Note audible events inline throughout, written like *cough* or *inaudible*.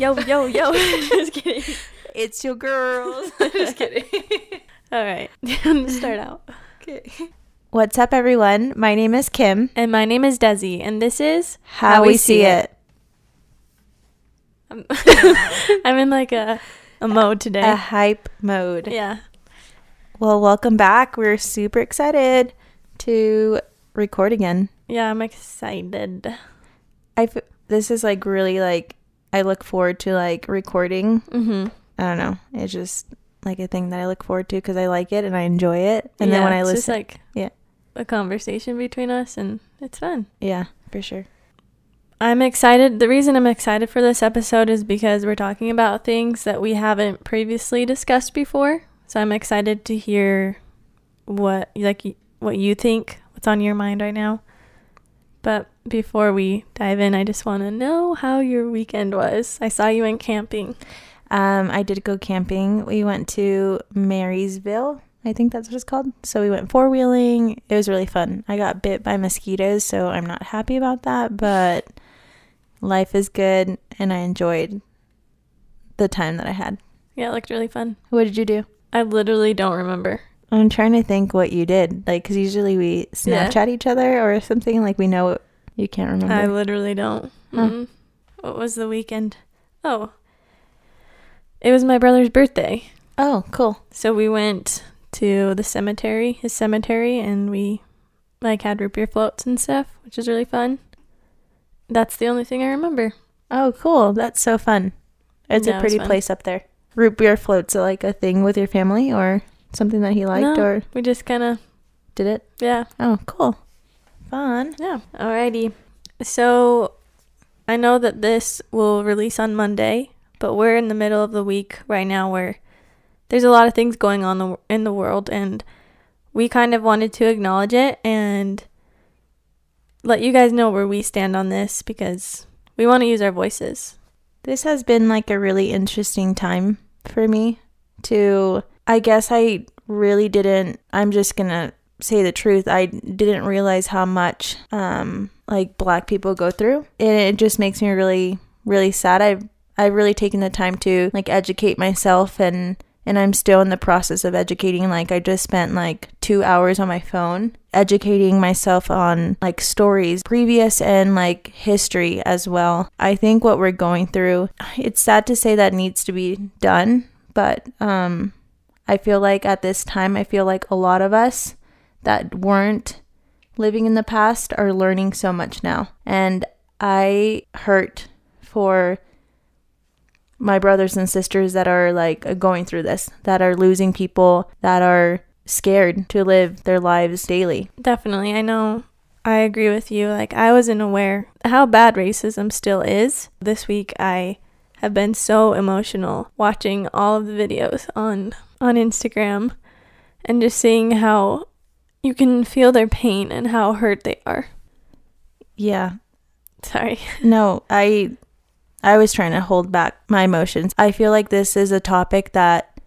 Yo, yo, yo. *laughs* *laughs* Just kidding. It's your girls. *laughs* Just kidding. All right. Start out. okay. What's up, everyone? My name is Kim. And my name is Desi, and this is How, we see it. I'm, I'm in like a, a mode today. A hype mode. yeah. Well, welcome back. We're super excited to record again. Yeah, I'm excited. I f- this is like really like I look forward to like recording. Mm-hmm. I don't know. It's just like a thing that I look forward to because I like it and I enjoy it. And then when I it's just listen, like Yeah. a conversation between us, and it's fun. yeah, for sure. I'm excited. The reason I'm excited for this episode is because we're talking about things that we haven't previously discussed before. So I'm excited to hear what like what you think, what's on your mind right now. But before we dive in, I just want to know how your weekend was. I saw you went camping. Um, I did go camping. We went to Marysville. I think that's what it's called. So we went four wheeling. It was really fun. I got bit by mosquitoes, so I'm not happy about that, but life is good and I enjoyed the time that I had. Yeah, it looked really fun. What did you do? I literally don't remember. I'm trying to think what you did. Like, because usually we Yeah. Snapchat each other or something. Like, we know what you can't remember. I literally don't. Huh. Mm. What was the weekend? Oh, it was my brother's birthday. oh, cool. So we went to the cemetery, his cemetery, and we like had root beer floats and stuff, which was really fun. That's the only thing I remember. Oh, cool. That's so fun. It's Yeah, a pretty place up there. Root beer floats are like a thing with your family or something that he liked No. or We just kind of, did it? yeah, Oh, cool. Fun. yeah. Alrighty. So I know that this will release on Monday, but we're in the middle of the week right now where there's a lot of things going on in the world, and we kind of wanted to acknowledge it and let you guys know where we stand on this because we want to use our voices. This has been like a really interesting time for me to I guess I really didn't I'm just to say the truth. I didn't realize how much um like black people go through. And it just makes me really really sad. I've I've really taken the time to like educate myself and and I'm still in the process of educating. Like, I just spent like two hours on my phone educating myself on like stories, previous and like history as well. I think what we're going through, it's sad to say that needs to be done, but um, I feel like at this time, I feel like a lot of us that weren't living in the past are learning so much now. And I hurt for my brothers and sisters that are like going through this, that are losing people, that are scared to live their lives daily. Definitely. I know I agree with you. Like, I wasn't aware how bad racism still is. This week, I have been so emotional watching all of the videos on, on Instagram and just seeing how you can feel their pain and how hurt they are. Yeah. Sorry. *laughs* No, I I was trying to hold back my emotions. I feel like this is a topic that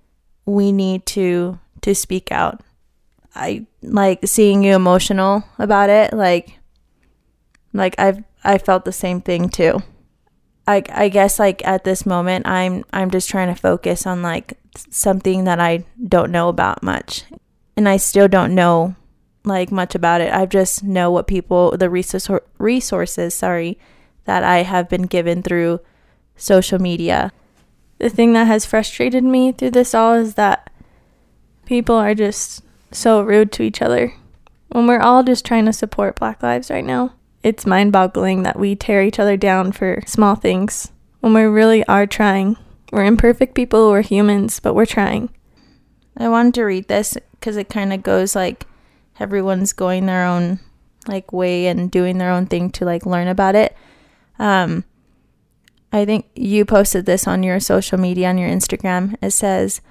we need to to speak out. I like seeing you emotional about it like like I've I felt the same thing too. I I guess like at this moment I'm I'm just trying to focus on like something that I don't know about much. And I still don't know like much about it. I just know what people the resource resources, sorry, that I have been given through social media. The thing that has frustrated me through this all is that people are just so rude to each other. When we're all just trying to support Black lives right now, it's mind boggling that we tear each other down for small things when we really are trying. We're imperfect people, we're humans, but we're trying. I wanted to read this because it kind of goes like everyone's going their own like way and doing their own thing to like learn about it. Um, I think you posted this on your social media on your Instagram. It says,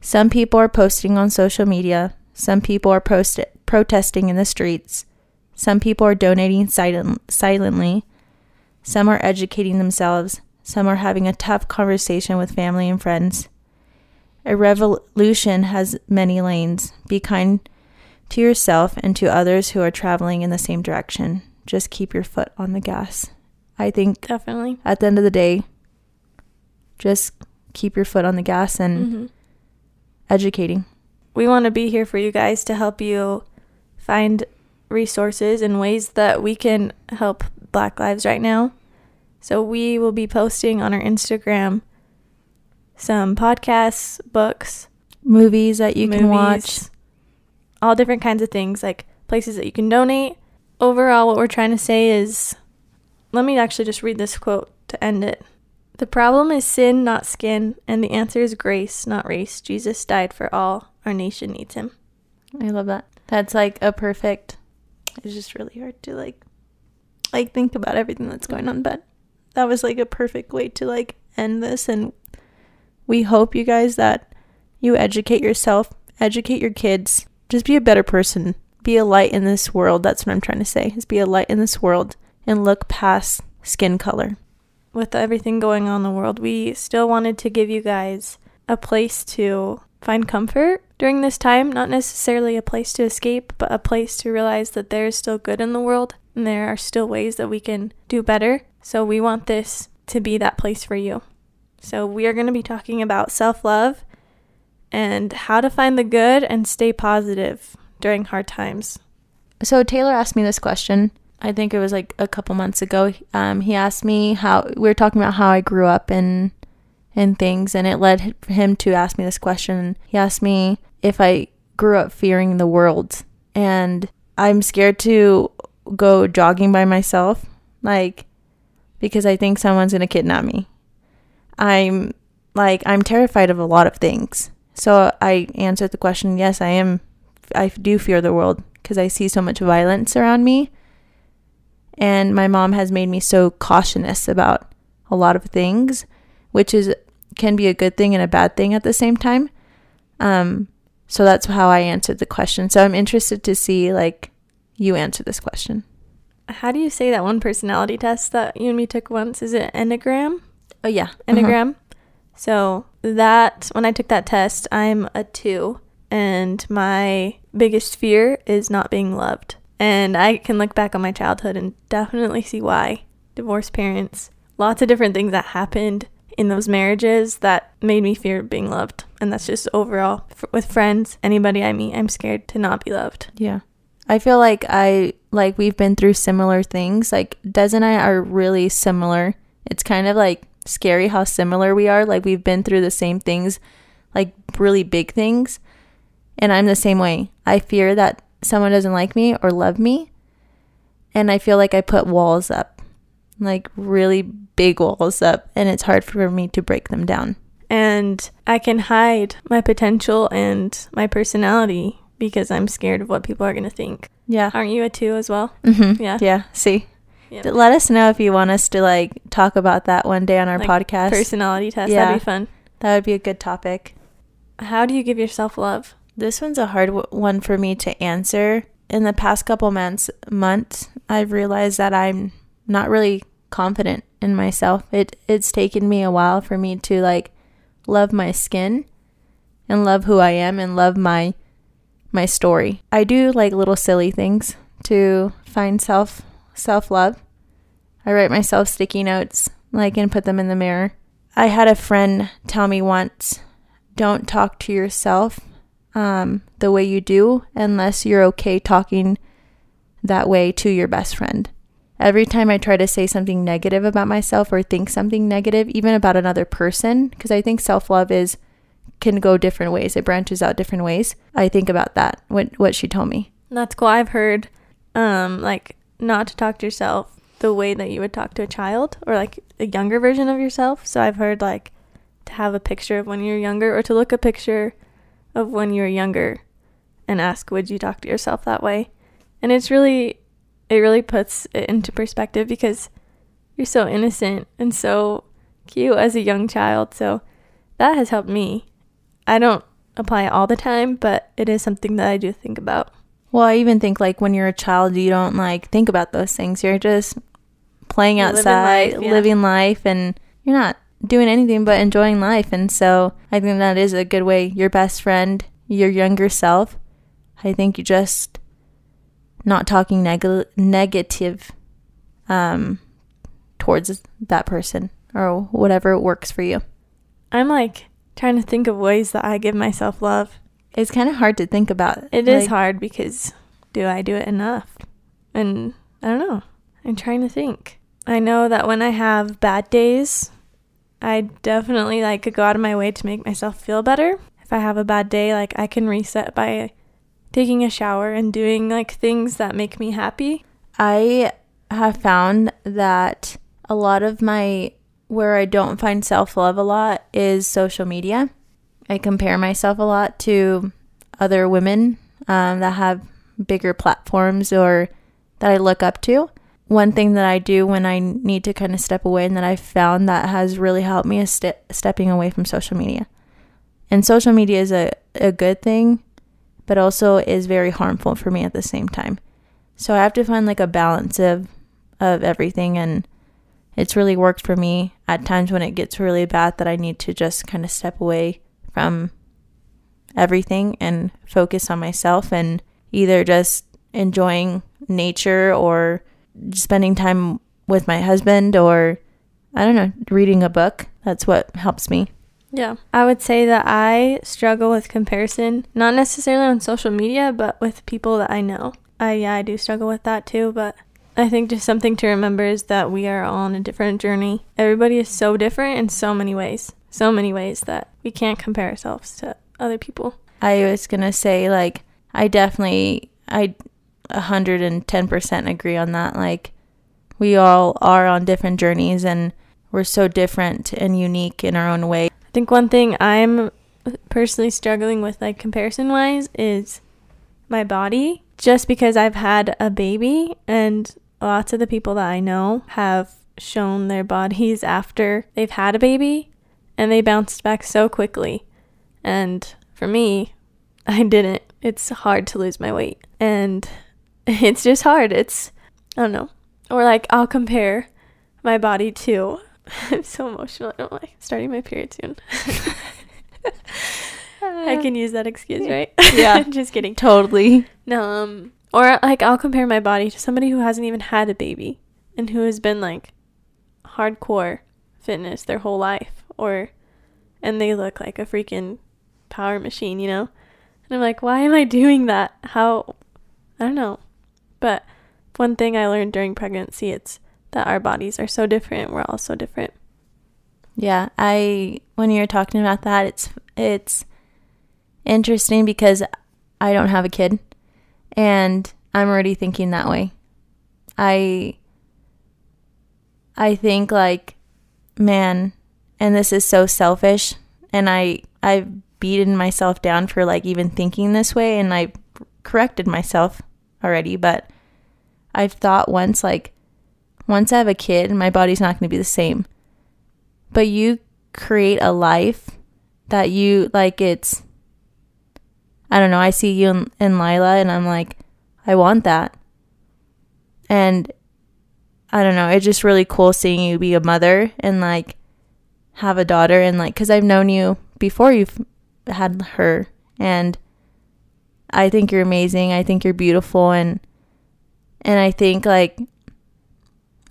"Some people are posting on social media. Some people are post- protesting in the streets. Some people are donating silent- silently. Some are educating themselves. Some are having a tough conversation with family and friends. A revolution has many lanes. Be kind to yourself and to others who are traveling in the same direction. Just keep your foot on the gas. I think Definitely. at the end of the day, just keep your foot on the gas and Mhm. educating. we want to be here for you guys to help you find resources and ways that we can help Black lives right now. So we will be posting on our Instagram some podcasts, books, Movies that you can watch. all different kinds of things, like places that you can donate. Overall, what we're trying to say is let me actually just read this quote to end it. The problem is sin, not skin, and the answer is grace, not race. Jesus died for all. Our nation needs him. I love that. That's like a perfect. It's just really hard to like, like think about everything that's going on, but that was like a perfect way to like end this. And we hope you guys that you educate yourself, educate your kids, just be a better person, be a light in this world. That's what I'm trying to say. Is be a light in this world and look past skin color. with everything going on in the world, we still wanted to give you guys a place to find comfort during this time. Not necessarily a place to escape, but a place to realize that there is still good in the world and there are still ways that we can do better. So we want this to be that place for you. So we are going to be talking about self love and how to find the good and stay positive during hard times. So Taylor asked me this question. I think it was like a couple months ago. Um, he asked me how we were talking about how I grew up and and things, and it led him to ask me this question. He asked me if I grew up fearing the world, and I'm scared to go jogging by myself, like because I think someone's gonna kidnap me. I'm like I'm terrified of a lot of things. So I answered the question, yes, I am I do fear the world because I see so much violence around me. And my mom has made me so cautious about a lot of things, which is can be a good thing and a bad thing at the same time. Um, so that's how I answered the question. So I'm interested to see like you answer this question. How do you say that one personality test that you and me took once? Is it Enneagram? Oh yeah, uh-huh. Enneagram. So that when I took that test, I'm a two, and my biggest fear is not being loved. And I can look back on my childhood and definitely see why. Divorced parents, lots of different things that happened in those marriages that made me fear being loved. And that's just overall F- with friends, anybody I meet, I'm scared to not be loved. Yeah. I feel like I like we've been through similar things. Like Des and I are really similar. It's kind of like scary how similar we are. Like we've been through the same things, like really big things. And I'm the same way. I fear that someone doesn't like me or love me. And I feel like I put walls up. Like really big walls up and it's hard for me to break them down. And I can hide my potential and my personality because I'm scared of what people are going to think. Yeah. Aren't you a two as well? Mm-hmm. Yeah. Yeah. See. Yeah. Let us know if you want us to like talk about that one day on our Like, podcast. Personality test. Yeah. That'd be fun. that would be a good topic. How do you give yourself love? This one's a hard w- one for me to answer. In the past couple months, months, I've realized that I'm not really confident in myself. It it's taken me a while for me to like love my skin and love who I am and love my my story. I do like little silly things to find self self love. I write myself sticky notes like and put them in the mirror. I had a friend tell me once, don't talk to yourself um, the way you do unless you're okay talking that way to your best friend. Every time I try to say something negative about myself or think something negative, even about another person, because I think self love is can go different ways. It branches out different ways. I think about that. What what she told me. That's cool. I've heard, um, like not to talk to yourself the way that you would talk to a child or like a younger version of yourself. So I've heard like to have a picture of when you're younger or to look a picture of when you're younger and ask, would you talk to yourself that way? And it's really, it really puts it into perspective because you're so innocent and so cute as a young child. So that has helped me. I don't apply it all the time, but it is something that I do think about. Well, I even think like when you're a child, you don't like think about those things. You're just playing Living outside, life, yeah. living life, and you're not doing anything but enjoying life. And so I think that is a good way. Your best friend, your younger self, I think you just not talking neg- negative um, towards that person or whatever works for you. I'm like trying to think of ways that I give myself love. It's kind of hard to think about. It is Like, hard because do I do it enough? And I don't know. I'm trying to think. I know that when I have bad days, I definitely like go out of my way to make myself feel better. If I have a bad day, like I can reset by taking a shower and doing like things that make me happy. I have found that a lot of my where I don't find self love a lot is social media. I compare myself a lot to other women um, that have bigger platforms or that I look up to. One thing that I do when I need to kind of step away and that I've found that has really helped me is ste- stepping away from social media. And social media is a, a good thing, but also is very harmful for me at the same time. So I have to find like a balance of of everything and it's really worked for me at times when it gets really bad that I need to just kind of step away from everything and focus on myself and either just enjoying nature or spending time with my husband or I don't know, reading a book. That's what helps me. Yeah. I would say that I struggle with comparison, not necessarily on social media, but with people that I know. I yeah, I do struggle with that too, but I think just something to remember is that we are all on a different journey. Everybody is so different in so many ways. So many ways that we can't compare ourselves to other people. I was going to say like I definitely I 110% agree on that like we all are on different journeys and we're so different and unique in our own way. I think one thing I'm personally struggling with, like comparison wise, is my body. Just because I've had a baby, and lots of the people that I know have shown their bodies after they've had a baby, and they bounced back so quickly. And for me, I didn't. It's hard to lose my weight, and *laughs* it's just hard. It's, I don't know. Or like, I'll compare my body to *laughs* I'm so emotional. I don't like starting my period soon. *laughs* I can use that excuse, right? Yeah. Just kidding. Totally. No, um, or like I'll compare my body to somebody who hasn't even had a baby and who has been like hardcore fitness their whole life, or and they look like a freaking power machine, you know? And I'm like, why am I doing that? How? I don't know. But one thing I learned during pregnancy, it's that our bodies are so different. We're all so different. Yeah, I when you're talking about that, it's it's interesting because I don't have a kid and I'm already thinking that way. I I think like man, and this is so selfish and I I've beaten myself down for like even thinking this way and I corrected myself already, but I've thought once like once I have a kid, my body's not going to be the same. But you create a life that you like it's I don't know, I see you and, Lila and I'm like I want that. And I don't know, it's just really cool seeing you be a mother and like have a daughter and like cuz I've known you before you've had her and I think you're amazing. I think you're beautiful and and I think like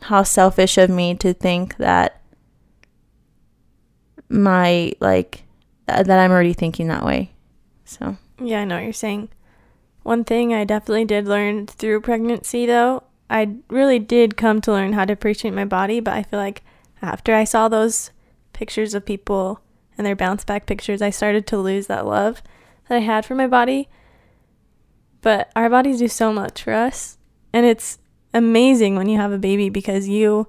how selfish of me to think that my like th- that I'm already thinking that way. So, Yeah, I know what you're saying. One thing I definitely did learn through pregnancy, though, I really did come to learn how to appreciate my body, but I feel like after I saw those pictures of people and their bounce back pictures, I started to lose that love that I had for my body. But our bodies do so much for us, and it's amazing when you have a baby because you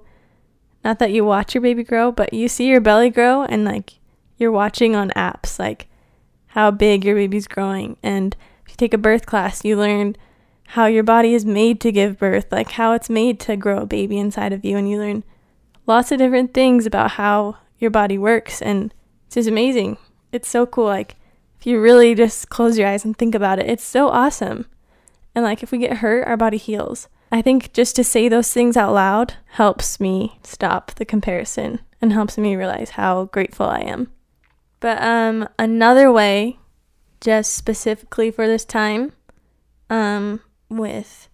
not that you watch your baby grow, but you see your belly grow and like you're watching on apps like how big your baby's growing and if you take a birth class, you learn how your body is made to give birth, like how it's made to grow a baby inside of you and you learn lots of different things about how your body works and it's just amazing. It's so cool like if you really just close your eyes and think about it, it's so awesome. And like if we get hurt, our body heals. I think just to say those things out loud helps me stop the comparison and helps me realize how grateful I am. But um another way just specifically for this time um with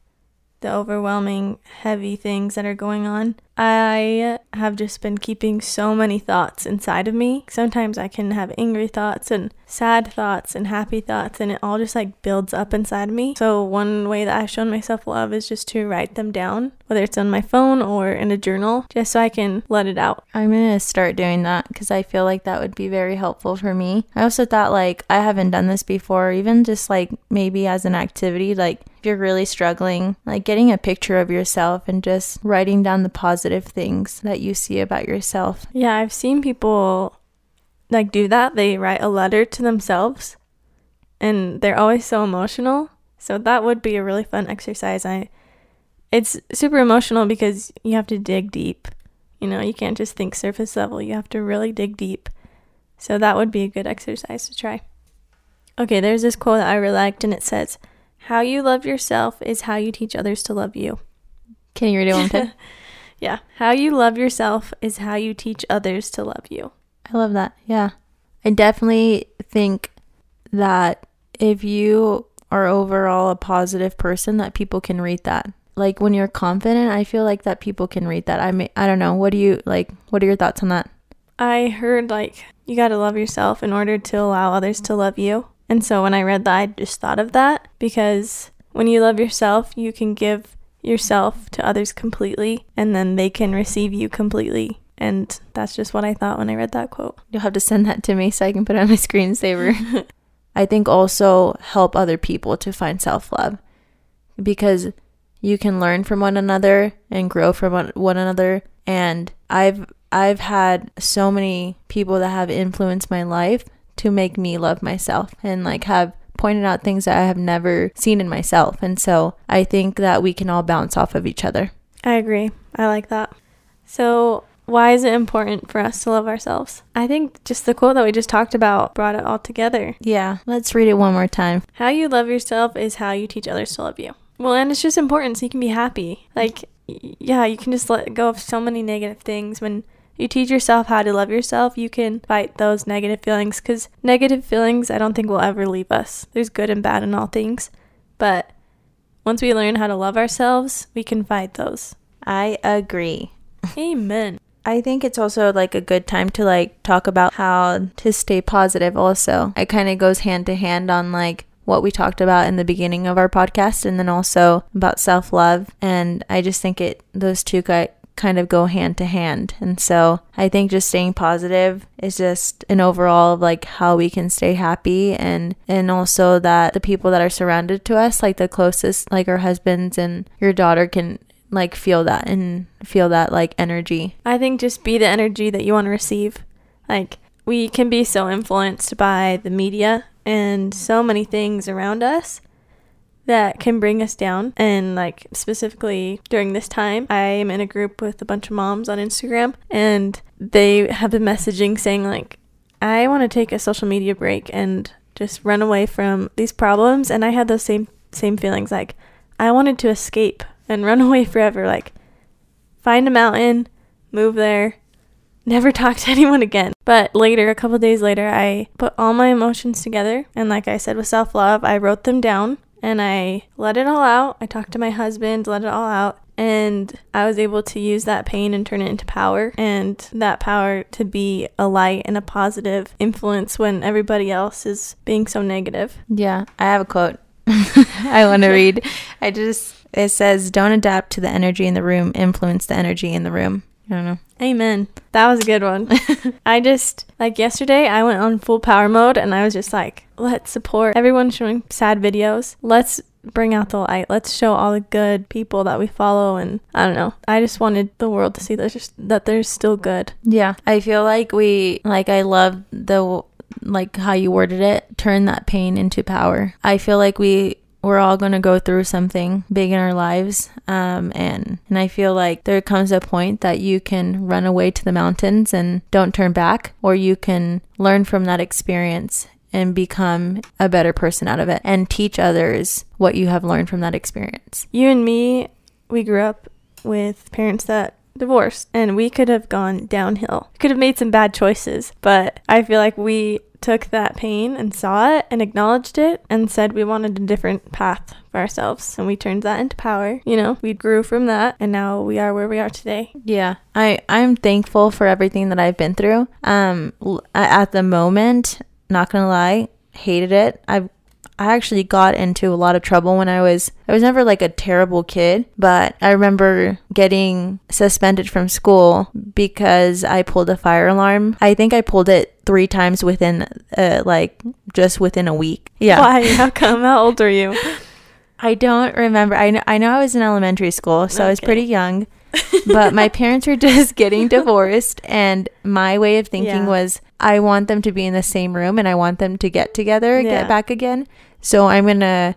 the overwhelming, heavy things that are going on, I have just been keeping so many thoughts inside of me. Sometimes I can have angry thoughts and sad thoughts and happy thoughts, and it all just like builds up inside of me. So, one way that I've shown myself love is just to write them down, whether it's on my phone or in a journal, just so I can let it out. I'm to start doing that because I feel like that would be very helpful for me. I also thought like I haven't done this before, even just like maybe as an activity, like if you're really struggling, like getting a picture of yourself and just writing down the positive things that you see about yourself. Yeah, I've seen people like do that. They write a letter to themselves and they're always so emotional. So that would be a really fun exercise. I it's super emotional because you have to dig deep. You know, you can't just think surface level. You have to really dig deep. So that would be a good exercise to try. Okay, there's this quote that I really liked and it says, how you love yourself is how you teach others to love you. Can you read it one time? *laughs* yeah. How you love yourself is how you teach others to love you. I love that. Yeah. I definitely think that if you are overall a positive person that people can read that. Like when you're confident, I feel like that people can read that. I may, I don't know. What do you like what are your thoughts on that? I heard like you got to love yourself in order to allow others to love you. And so when I read that, I just thought of that because when you love yourself, you can give yourself to others completely and then they can receive you completely. And that's just what I thought when I read that quote. You'll have to send that to me so I can put it on my *laughs* screensaver. I think also help other people to find self love because you can learn from one another and grow from one another. And I've I've had so many people that have influenced my life to make me love myself and like have pointed out things that I have never seen in myself. And so I think that we can all bounce off of each other. I agree. I like that. So, why is it important for us to love ourselves? I think just the quote that we just talked about brought it all together. Yeah, let's read it one more time. How you love yourself is how you teach others to love you. Well, and it's just important so you can be happy. Like, yeah, you can just let go of so many negative things when you teach yourself how to love yourself, you can fight those negative feelings because negative feelings I don't think will ever leave us. There's good and bad in all things. But once we learn how to love ourselves, we can fight those. I agree. Amen. I think it's also like a good time to like talk about how to stay positive also. It kind of goes hand to hand on like what we talked about in the beginning of our podcast and then also about self-love and I just think it those two kind of go hand to hand. And so I think just staying positive is just an overall of like how we can stay happy and and also that the people that are surrounded to us, like the closest, like our husbands and your daughter can like feel that and feel that like energy. I think just be the energy that you want to receive. Like we can be so influenced by the media and so many things around us that can bring us down. And like specifically during this time, I am in a group with a bunch of moms on Instagram and they have been messaging saying like I want to take a social media break and just run away from these problems and I had those same same feelings like I wanted to escape and run *laughs* away forever like find a mountain, move there, never *laughs* talk to anyone again. But later, a couple days later, I put all my emotions together and like I said with self-love, I wrote them down and I let it all out. I talked to my husband, let it all out, and I was able to use that pain and turn it into power and that power to be a light and a positive influence when everybody else is being so negative. Yeah, I have a quote *laughs* I want to read. I just, it says, Don't adapt to the energy in the room, influence the energy in the room. I don't know. Amen. That was a good one. *laughs* I just, like yesterday, I went on full power mode and I was just like, let's support everyone showing sad videos. Let's bring out the light. Let's show all the good people that we follow. And I don't know. I just wanted the world to see that, just, that they're still good. Yeah. I feel like we, like, I love the, like, how you worded it, turn that pain into power. I feel like we we're all going to go through something big in our lives um, and and I feel like there comes a point that you can run away to the mountains and don't turn back or you can learn from that experience and become a better person out of it and teach others what you have learned from that experience. You and me, we grew up with parents that divorced and we could have gone downhill. Could have made some bad choices, but I feel like we took that pain and saw it and acknowledged it and said we wanted a different path for ourselves and we turned that into power you know we grew from that and now we are where we are today Yeah, I I'm thankful for everything that I've been through. Um, at the moment, not gonna lie, hated it. I I actually got into a lot of trouble when I was I was never like a terrible kid, but I remember getting suspended from school because I pulled a fire alarm. I think I pulled it three times within uh, like just within a week. Yeah. why how come how old are you *laughs* I don't remember. I know, I know I was in elementary school, so I was pretty young. *laughs* but my parents were just getting divorced, and my way of thinking Yeah. was I want them to be in the same room and I want them to get together, Yeah. get back again. So I'm going to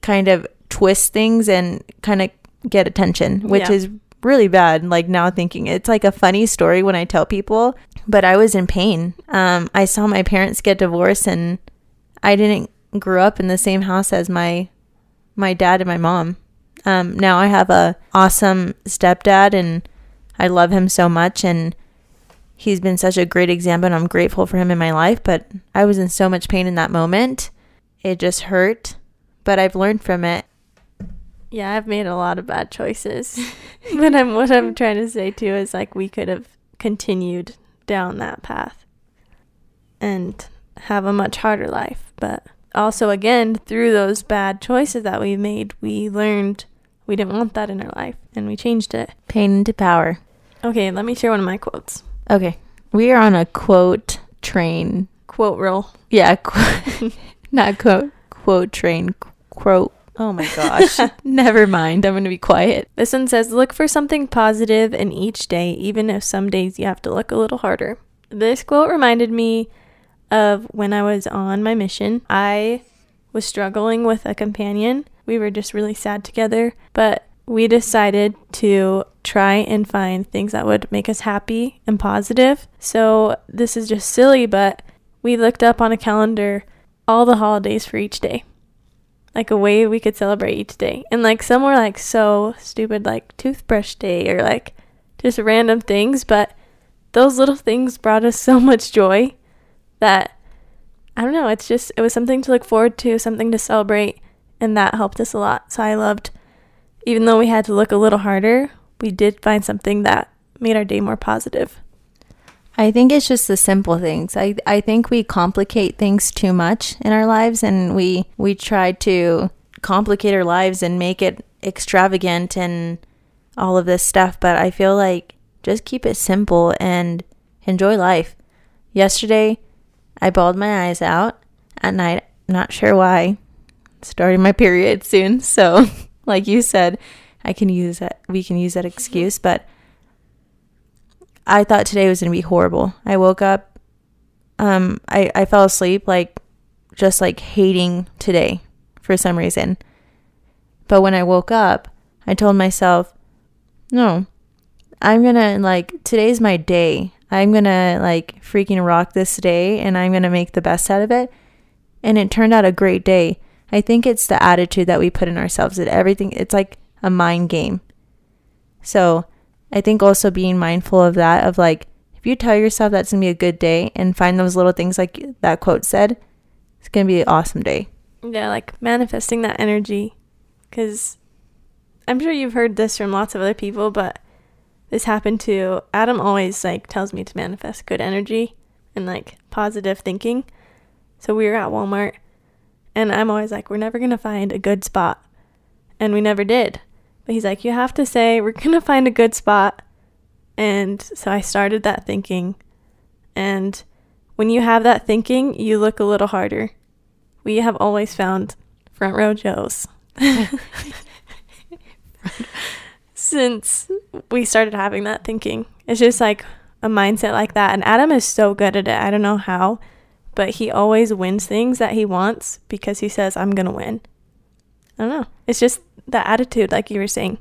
kind of twist things and kind of get attention, which Yeah. is really bad. Like now thinking it's like a funny story when I tell people, but I was in pain. Um, I saw my parents get divorced, and I didn't grow up in the same house as my my dad and my mom. Um, now I have a awesome stepdad, and I love him so much, and he's been such a great example, and I'm grateful for him in my life. But I was in so much pain in that moment; it just hurt. But I've learned from it. Yeah, I've made a lot of bad choices. *laughs* but I'm what I'm trying to say too is like we could have continued down that path and have a much harder life. But also again, through those bad choices that we made, we learned we didn't want that in our life and we changed it. Pain into power. Okay, let me share one of my quotes. Okay, we are on a quote train. Quote roll. Yeah, qu- *laughs* not quote quote train. Quote. Oh my gosh. *laughs* Never mind. I'm gonna be quiet. This one says, Look for something positive in each day, even if some days you have to look a little harder. This quote reminded me of when I was on my mission. I was struggling with a companion. We were just really sad together, but we decided to try and find things that would make us happy and positive. So this is just silly, but we looked up on a calendar all the holidays for each day like a way we could celebrate each day. And like some were like so stupid, like toothbrush day or like just random things, but those little things brought us *laughs* so much joy that I don't know, it's just it was something to look forward to, something to celebrate, and that helped us a lot. So I loved even though we had to look a little harder, we did find something that made our day more positive. I think it's just the simple things. I I think we complicate things too much in our lives and we we try to complicate our lives and make it extravagant and all of this stuff, but I feel like just keep it simple and enjoy life. Yesterday, I bawled my eyes out at night, not sure why. Starting my period soon, so *laughs* like you said, I can use that we can use that excuse, but I thought today was going to be horrible. I woke up, um, I, I fell asleep, like, just like hating today for some reason. But when I woke up, I told myself, no, I'm going to, like, today's my day. I'm going to, like, freaking rock this day and I'm going to make the best out of it. And it turned out a great day. I think it's the attitude that we put in ourselves that everything, it's like a mind game. So, I think also being mindful of that, of like, if you tell yourself that's gonna be a good day and find those little things like that quote said, it's gonna be an awesome day. Yeah, like manifesting that energy. Because I'm sure you've heard this from lots of other people, but this happened to Adam, always like tells me to manifest good energy and like positive thinking. So we were at Walmart and I'm always like, we're never going to find a good spot. And we never did. But he's like, you have to say, we're going to find a good spot. And so I started that thinking. And when you have that thinking, you look a little harder we have always found front row Joes *laughs* since we started having that thinking. It's just like a mindset like that. And Adam is so good at it. I don't know how, but he always wins things that he wants because he says, I'm going to win. I don't know. It's just the attitude, like you were saying.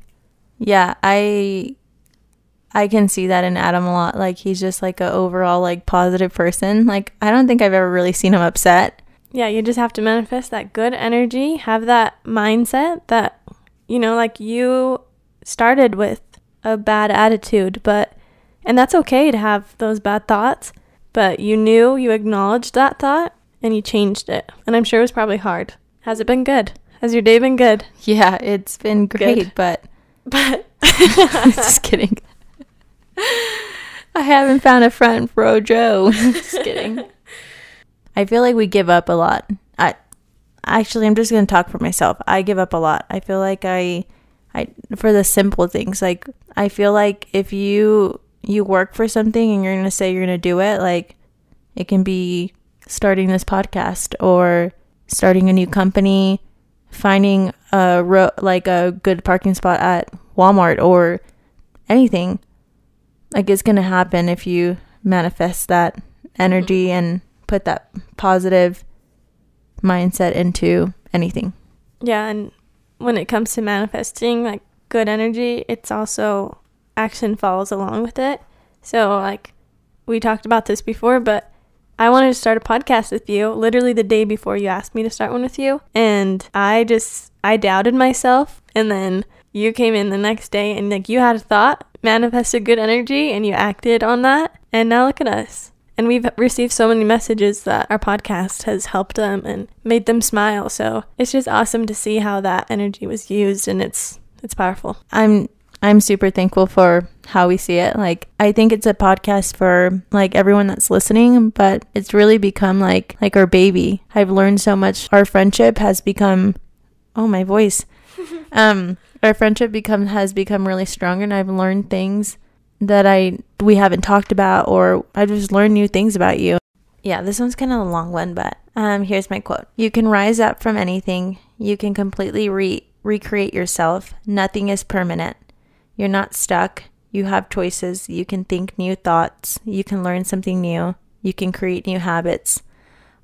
Yeah, I I can see that in Adam a lot. Like he's just like a overall like positive person. Like I don't think I've ever really seen him upset. Yeah, you just have to manifest that good energy, have that mindset that, you know, like you started with a bad attitude, but, and that's okay to have those bad thoughts, but you knew, you acknowledged that thought, and you changed it. And I'm sure it was probably hard. Has it been good? Has your day been good? Yeah, it's been great, Good. but But *laughs* just kidding. I haven't found a friend for Joe. *laughs* just kidding. *laughs* I feel like we give up a lot. I actually I'm just gonna talk for myself. I give up a lot. I feel like I I for the simple things. Like I feel like if you you work for something and you're gonna say you're gonna do it, like it can be starting this podcast or starting a new company, finding a ro- like a good parking spot at Walmart or anything. Like it's going to happen if you manifest that energy mm-hmm. and put that positive mindset into anything. yeah, and when it comes to manifesting like good energy, it's also action follows along with it. So, like, we talked about this before, but I wanted to start a podcast with you literally the day before you asked me to start one with you. And I just, I doubted myself. And then you came in the next day and, like, you had a thought, manifested good energy, and you acted on that. And now look at us. And we've received so many messages that our podcast has helped them and made them smile. So it's just awesome to see how that energy was used and it's it's powerful. I'm I'm super thankful for how we see it. Like I think it's a podcast for like everyone that's listening, but it's really become like like our baby. I've learned so much. Our friendship has become oh my voice. *laughs* um our friendship become has become really strong and I've learned things that I we haven't talked about or I just learned new things about you. Yeah, this one's kind of a long one, but um here's my quote. You can rise up from anything. You can completely re- recreate yourself. Nothing is permanent. You're not stuck. You have choices. You can think new thoughts. You can learn something new. You can create new habits.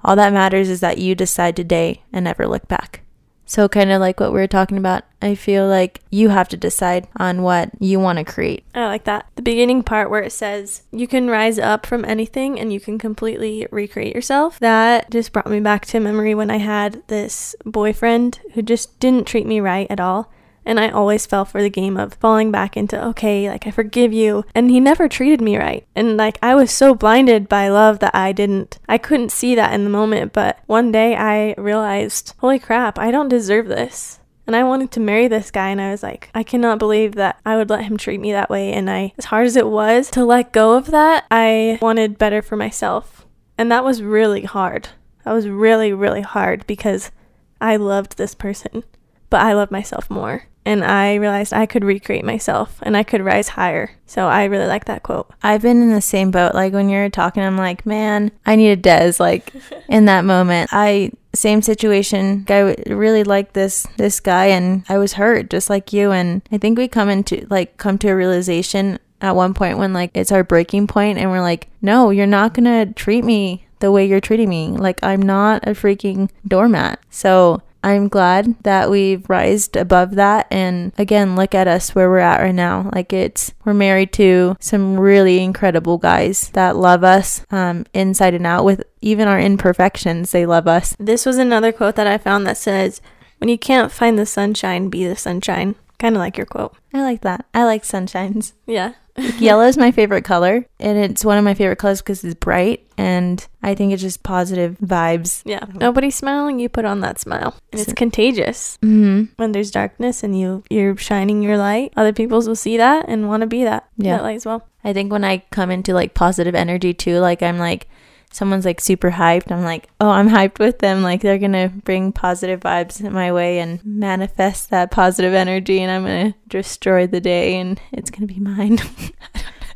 All that matters is that you decide today and never look back. So, kind of like what we were talking about, I feel like you have to decide on what you want to create. I like that. The beginning part where it says you can rise up from anything and you can completely recreate yourself. That just brought me back to memory when I had this boyfriend who just didn't treat me right at all. And I always fell for the game of falling back into, okay, like I forgive you. And he never treated me right. And like I was so blinded by love that I didn't, I couldn't see that in the moment. But one day I realized, holy crap, I don't deserve this. And I wanted to marry this guy, and I was like, I cannot believe that I would let him treat me that way. And I, as hard as it was to let go of that, I wanted better for myself. And that was really hard. That was really, really hard because I loved this person, but I love myself more. And I realized I could recreate myself and I could rise higher. So I really like that quote. I've been in the same boat. Like when you're talking, I'm like, man, I need a Des. Like *laughs* in that moment, I same situation. I really liked this this guy, and I was hurt just like you. And I think we come into like come to a realization at one point when like it's our breaking point, and we're like, no, you're not gonna treat me the way you're treating me. Like I'm not a freaking doormat. So I'm glad that we've rised above that and again look at us where we're at right now. Like it's we're married to some really incredible guys that love us um inside and out with even our imperfections. They love us. This was another quote that I found that says, When you can't find the sunshine, be the sunshine. Kind of like your quote. I like that. I like sunshines. Yeah. Yellow is my favorite color and it's one of my favorite colors because it's bright and I think it's just positive vibes. Yeah. Nobody's smiling, you put on that smile. And it's So- contagious. Mhm. When there's darkness and you you're shining your light, other peoples will see that and want to be that. Yeah. That light as well. I think when I come into like positive energy too, like I'm like someone's like super hyped. I'm like, oh, I'm hyped with them. Like they're gonna bring positive vibes in my way and manifest that positive energy, and I'm gonna destroy the day, and it's gonna be mine. *laughs*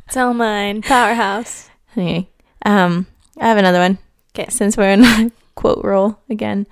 It's all mine. Powerhouse. okay. Um, I have another one. 'Kay. Since we're in a *laughs* quote roll again.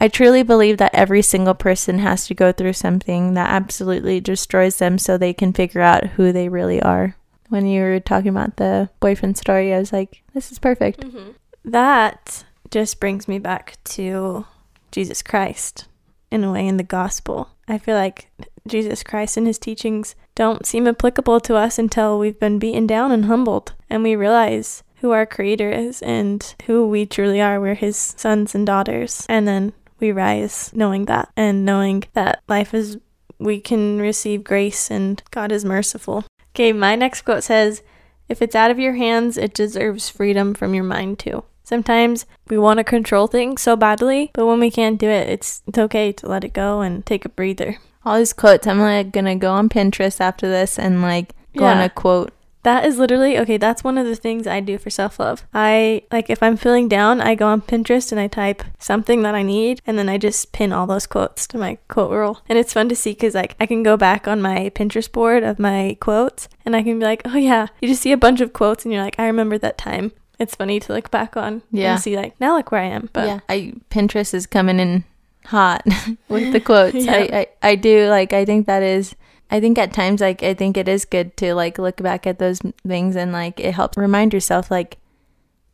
I truly believe that every single person has to go through something that absolutely destroys them so they can figure out who they really are. When you were talking about the boyfriend story, I was like, this is perfect. Mm-hmm. That just brings me back to Jesus Christ in a way in the gospel. I feel like Jesus Christ and his teachings don't seem applicable to us until we've been beaten down and humbled and we realize who our creator is and who we truly are. We're his sons and daughters. And then we rise knowing that and knowing that life is, we can receive grace and God is merciful. Okay, my next quote says, if it's out of your hands, it deserves freedom from your mind too. Sometimes we want to control things so badly, but when we can't do it, it's it's okay to let it go and take a breather. All these quotes. I'm like gonna go on Pinterest after this and like go on a quote. That is literally okay. That's one of the things I do for self love. I like if I'm feeling down, I go on Pinterest and I type something that I need, and then I just pin all those quotes to my quote roll. And it's fun to see because like I can go back on my Pinterest board of my quotes, and I can be like, oh yeah, you just see a bunch of quotes, and you're like, I remember that time. It's funny to look back on Yeah. and see like now look where I am. But yeah, I Pinterest is coming in hot *laughs* with the quotes. *laughs* Yeah. I, I I do like. I think that is. I think at times like I think it is good to like look back at those things and like it helps remind yourself like,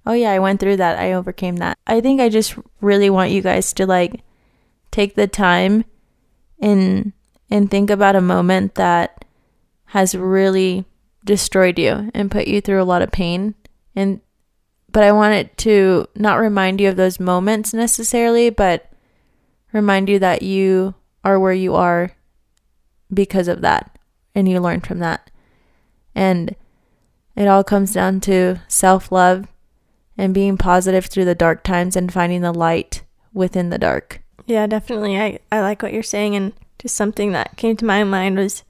oh yeah, I went through that. I overcame that. I think I just really want you guys to like take the time and and think about a moment that has really destroyed you and put you through a lot of pain and but I want it to not remind you of those moments necessarily, but remind you that you are where you are because of that and you learned from that. And it all comes down to self love and being positive through the dark times and finding the light within the dark. Yeah, definitely. I, I like what you're saying. And just something that came to my mind was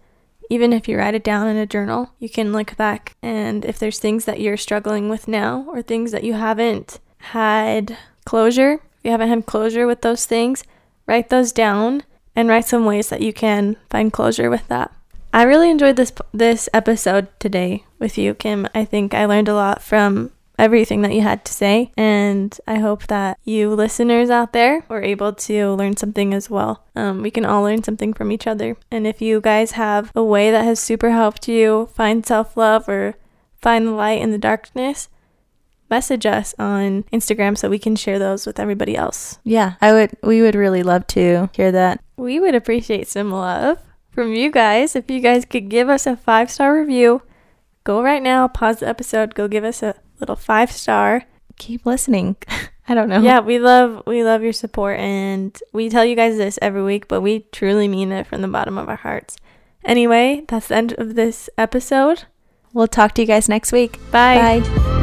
even if you write it down in a journal, you can look back. And if there's things that you're struggling with now or things that you haven't had closure, you haven't had closure with those things, write those down and write some ways that you can find closure with that. I really enjoyed this this episode today with you, Kim. I think I learned a lot from everything that you had to say. And I hope that you listeners out there were able to learn something as well. Um, we can all learn something from each other. And if you guys have a way that has super helped you find self love or find the light in the darkness, message us on Instagram so we can share those with everybody else. Yeah, I would we would really love to hear that. We would appreciate some love from you guys. If you guys could give us a five star review, go right now, pause the episode, go give us a little five star. Keep listening. *laughs* I don't know. Yeah, we love we love your support and we tell you guys this every week, but we truly mean it from the bottom of our hearts. Anyway, that's the end of this episode. We'll talk to you guys next week. Bye. Bye.